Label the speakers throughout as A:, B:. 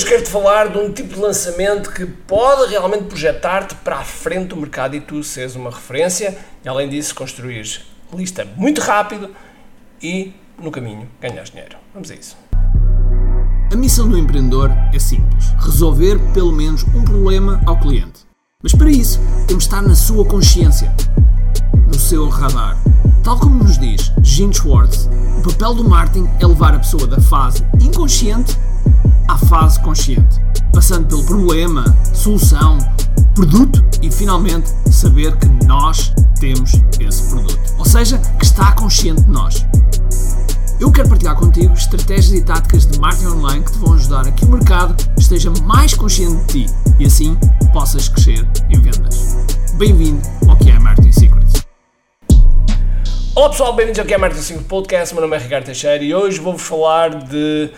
A: hoje quero-te falar de um tipo de lançamento que pode realmente projetar-te para a frente do mercado e tu seres uma referência e, além disso, construires lista muito rápido e, no caminho, ganhar dinheiro. Vamos a isso.
B: A missão do empreendedor é simples: resolver pelo menos um problema ao cliente. Mas para isso, temos de estar na sua consciência, no seu radar. Tal como nos diz Gene Schwartz, o papel do marketing é levar a pessoa da fase inconsciente à fase consciente, passando pelo problema, solução, produto e finalmente saber que nós temos esse produto. Ou seja, que está consciente de nós. Eu quero partilhar contigo estratégias e táticas de marketing online que te vão ajudar a que o mercado esteja mais consciente de ti e assim possas crescer em vendas. Bem-vindo ao que é Marketing Secrets.
A: Olá pessoal, bem-vindos ao que é Marketing Secrets Podcast. Meu nome é Ricardo Teixeira e hoje vou-vos falar de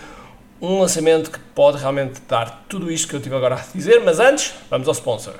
A: um lançamento que pode realmente dar tudo isto que eu tive agora a dizer, mas antes, vamos ao sponsor.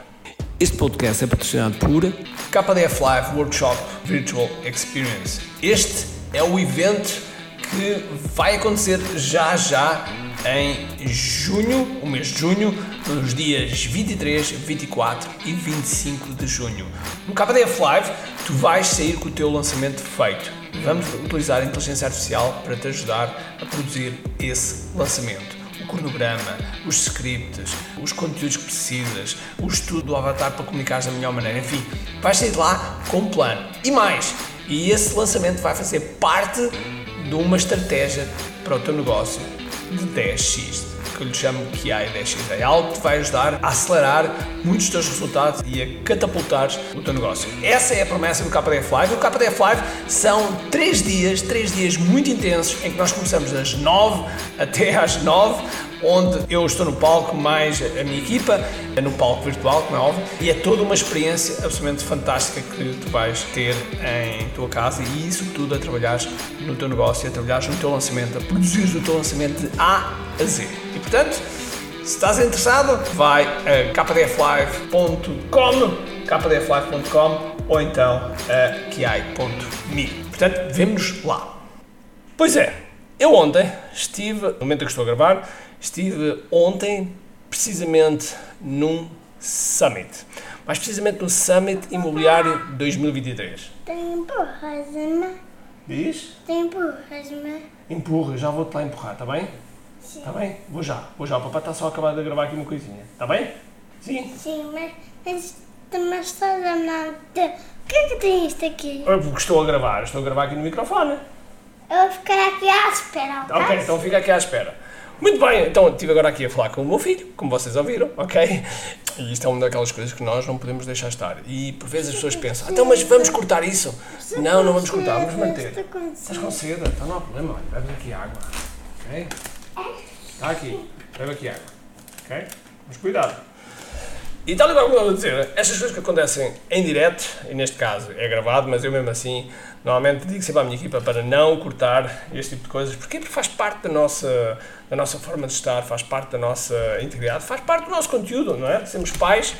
B: Este podcast é patrocinado por
A: KDF Live Workshop Virtual Experience. Este é o evento que vai acontecer já já em junho, o mês de junho, nos dias 23, 24 e 25 de junho. No KDF Live, tu vais sair com o teu lançamento feito. Vamos utilizar a inteligência artificial para te ajudar a produzir esse lançamento. O cronograma, os scripts, os conteúdos que precisas, o estudo do avatar para comunicar da melhor maneira, enfim, vais sair de lá com um plano. E mais, e esse lançamento vai fazer parte de uma estratégia para o teu negócio de 10x, que eu lhe chamo QI 10x. É algo que te vai ajudar a acelerar muitos dos teus resultados e a catapultar o teu negócio. Essa é a promessa do KDF Live. O KDF Live são 3 dias, 3 dias muito intensos em que nós começamos das 9 até às 9 onde eu estou no palco, mais a minha equipa, no palco virtual, como é óbvio, e é toda uma experiência absolutamente fantástica que tu vais ter em tua casa e isso tudo a trabalhares no teu negócio, a trabalhares no teu lançamento, a produzir o teu lançamento de A a Z. Portanto, se estás interessado, vai a kdflive.com, kdflive.com ou então a kiai.me. Portanto, vemos lá. Pois é, eu ontem estive, no momento em que estou a gravar, estive ontem precisamente num summit. Mais precisamente no Summit Imobiliário 2023.
C: Tem empurras-me.
A: Diz?
C: Tem empurras-me.
A: Empurra, já vou-te lá empurrar, está bem?
C: Sim.
A: Está bem? Vou já, vou já. O papai está só a acabar de gravar aqui uma coisinha. Está bem? Sim.
C: Sim, mas, mas, mas estás a mandar. O que é que tem isto aqui?
A: Eu porque estou a gravar, estou a gravar aqui no microfone.
C: Eu vou ficar aqui à espera, ok?
A: Ok, então fica aqui à espera. Muito bem, então estive agora aqui a falar com o meu filho, como vocês ouviram, ok? E isto é uma daquelas coisas que nós não podemos deixar estar. E por vezes as pessoas pensam, "Ah, então mas vamos cortar isso? Não, não vamos cortar, vamos manter. Estás com sede, então não há problema, olha, bebe aqui água, ok? Está aqui, bebe aqui água, ok? Mas cuidado. E tal e qual como eu dizer, estas coisas que acontecem em direto, e neste caso é gravado, mas eu mesmo assim, normalmente digo sempre à minha equipa para não cortar este tipo de coisas. Porquê? Porque faz parte da nossa, da nossa forma de estar, faz parte da nossa integridade, faz parte do nosso conteúdo, não é? Sermos pais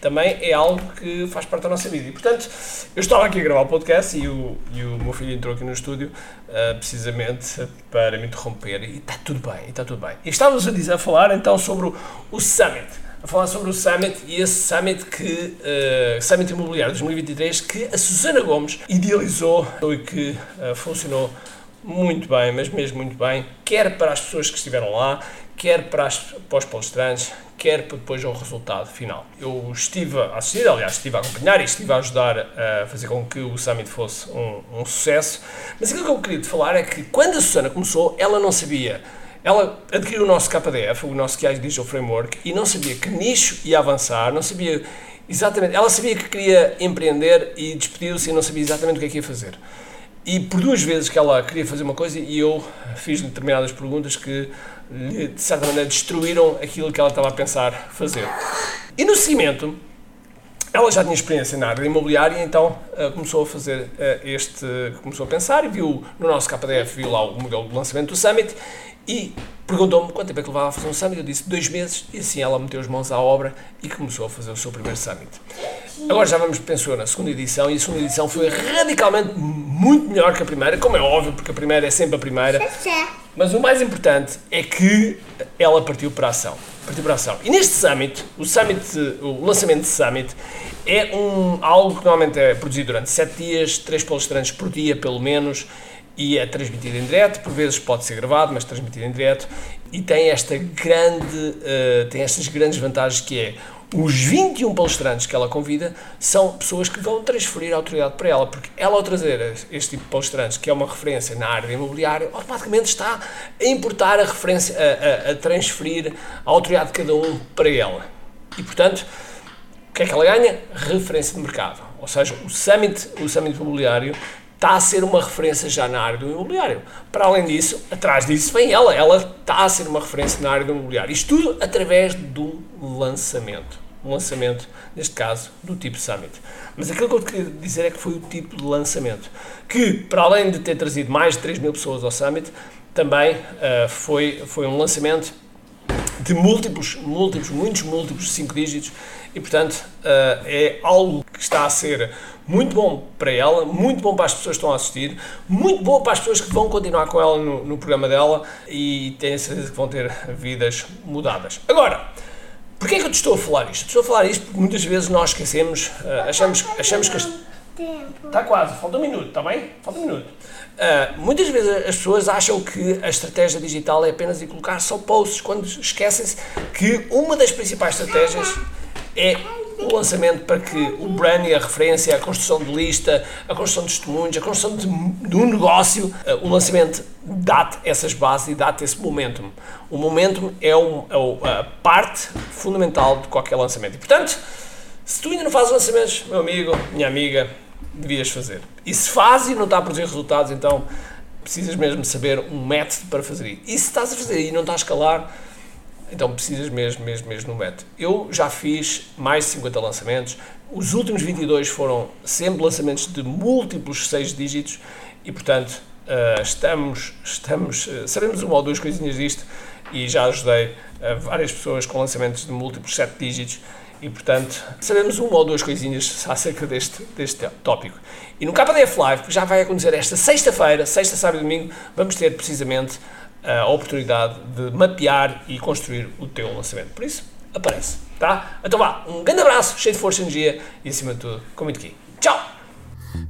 A: também é algo que faz parte da nossa vida. E, portanto, eu estava aqui a gravar o podcast e o, e o meu filho entrou aqui no estúdio ah, precisamente para me interromper e está tudo bem, está tudo bem. E estávamos a, dizer, a falar então sobre o, o Summit, a falar sobre o Summit e esse Summit que, uh, Summit Imobiliário 2023 que a Susana Gomes idealizou e que uh, funcionou muito bem, mas mesmo muito bem, quer para as pessoas que estiveram lá, quer para, as, para os palestrantes, quer para depois ao resultado final. Eu estive a assistir, aliás, estive a acompanhar e estive a ajudar a fazer com que o Summit fosse um, um sucesso, mas aquilo que eu queria te falar é que quando a Susana começou, ela não sabia ela adquiriu o nosso KDF, o nosso KI Digital Framework, e não sabia que nicho ia avançar, não sabia exatamente. Ela sabia que queria empreender e despediu-se e não sabia exatamente o que é que ia fazer. E por duas vezes que ela queria fazer uma coisa e eu fiz determinadas perguntas que, lhe, de certa maneira, destruíram aquilo que ela estava a pensar fazer. E no seguimento, ela já tinha experiência na área imobiliária, então uh, começou a fazer uh, este, começou a pensar e viu no nosso KDF, viu lá o modelo de lançamento do Summit e perguntou-me quanto tempo é que levava a fazer um Summit. Eu disse dois meses e assim ela meteu as mãos à obra e começou a fazer o seu primeiro Summit. Agora já vamos, pensou na segunda edição e a segunda edição foi radicalmente muito melhor que a primeira, como é óbvio, porque a primeira é sempre a primeira. Mas o mais importante é que ela partiu para a ação. Partiu para a ação. E neste Summit, o, summit, o lançamento de Summit é um, algo que normalmente é produzido durante 7 dias, 3 palestrantes por dia, pelo menos, e é transmitido em direto, por vezes pode ser gravado, mas transmitido em direto, e tem esta grande, uh, tem estas grandes vantagens que é os 21 palestrantes que ela convida são pessoas que vão transferir a autoridade para ela, porque ela, ao trazer este tipo de palestrantes, que é uma referência na área imobiliária, automaticamente está a importar a referência, a, a, a transferir a autoridade de cada um para ela. E, portanto, o que é que ela ganha? Referência de mercado. Ou seja, o Summit, o summit imobiliário está a ser uma referência já na área do imobiliário. Para além disso, atrás disso vem ela, ela está a ser uma referência na área do imobiliário. Isto tudo através do lançamento. Um lançamento, neste caso, do tipo Summit. Mas aquilo que eu queria dizer é que foi o tipo de lançamento que, para além de ter trazido mais de 3 mil pessoas ao Summit, também uh, foi, foi um lançamento de múltiplos, múltiplos, muitos múltiplos, 5 dígitos, e portanto uh, é algo que está a ser muito bom para ela, muito bom para as pessoas que estão a assistir, muito bom para as pessoas que vão continuar com ela no, no programa dela e tenho certeza que vão ter vidas mudadas. Agora, porquê é que eu te estou a falar isto? Estou a falar isto porque muitas vezes nós esquecemos, uh, achamos, achamos que. Está quase, falta um minuto, está bem? Falta um minuto. Uh, muitas vezes as pessoas acham que a estratégia digital é apenas ir colocar só posts, quando esquecem-se que uma das principais estratégias é o lançamento para que o branding, a referência, a construção de lista, a construção de testemunhos, a construção de, de um negócio, uh, o lançamento dá-te essas bases e dá-te esse momentum. O momentum é, um, é a parte fundamental de qualquer lançamento. E, portanto, se tu ainda não fazes lançamentos, meu amigo, minha amiga, devias fazer. E se fazes e não está a produzir resultados, então precisas mesmo saber um método para fazer isso. E se estás a fazer e não estás a escalar, então precisas mesmo, mesmo, mesmo no método. Eu já fiz mais de 50 lançamentos, os últimos 22 foram sempre lançamentos de múltiplos 6 dígitos e, portanto, uh, estamos, estamos, uh, sabemos uma ou duas coisinhas disto e já ajudei uh, várias pessoas com lançamentos de múltiplos 7 dígitos e, portanto, sabemos uma ou duas coisinhas acerca deste, deste tópico. E no KDF Live, que já vai acontecer esta sexta-feira, sexta, sábado e domingo, vamos ter precisamente a oportunidade de mapear e construir o teu lançamento. Por isso, aparece, tá? Então vá, um grande abraço, cheio de força e energia e acima de tudo, com muito aqui. Tchau!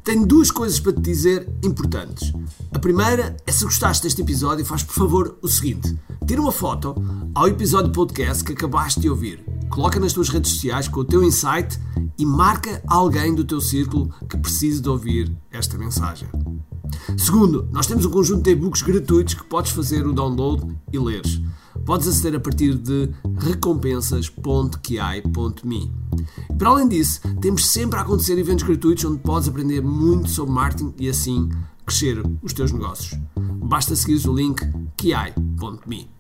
B: Tenho duas coisas para te dizer importantes. A primeira é se gostaste deste episódio, faz por favor o seguinte: tira uma foto ao episódio podcast que acabaste de ouvir, coloca nas tuas redes sociais com o teu insight e marca alguém do teu círculo que precise de ouvir esta mensagem. Segundo, nós temos um conjunto de e-books gratuitos que podes fazer o download e leres. Podes aceder a partir de recompensas.ki.me. Para além disso, temos sempre a acontecer eventos gratuitos onde podes aprender muito sobre marketing e assim crescer os teus negócios. Basta seguir o link ki.me.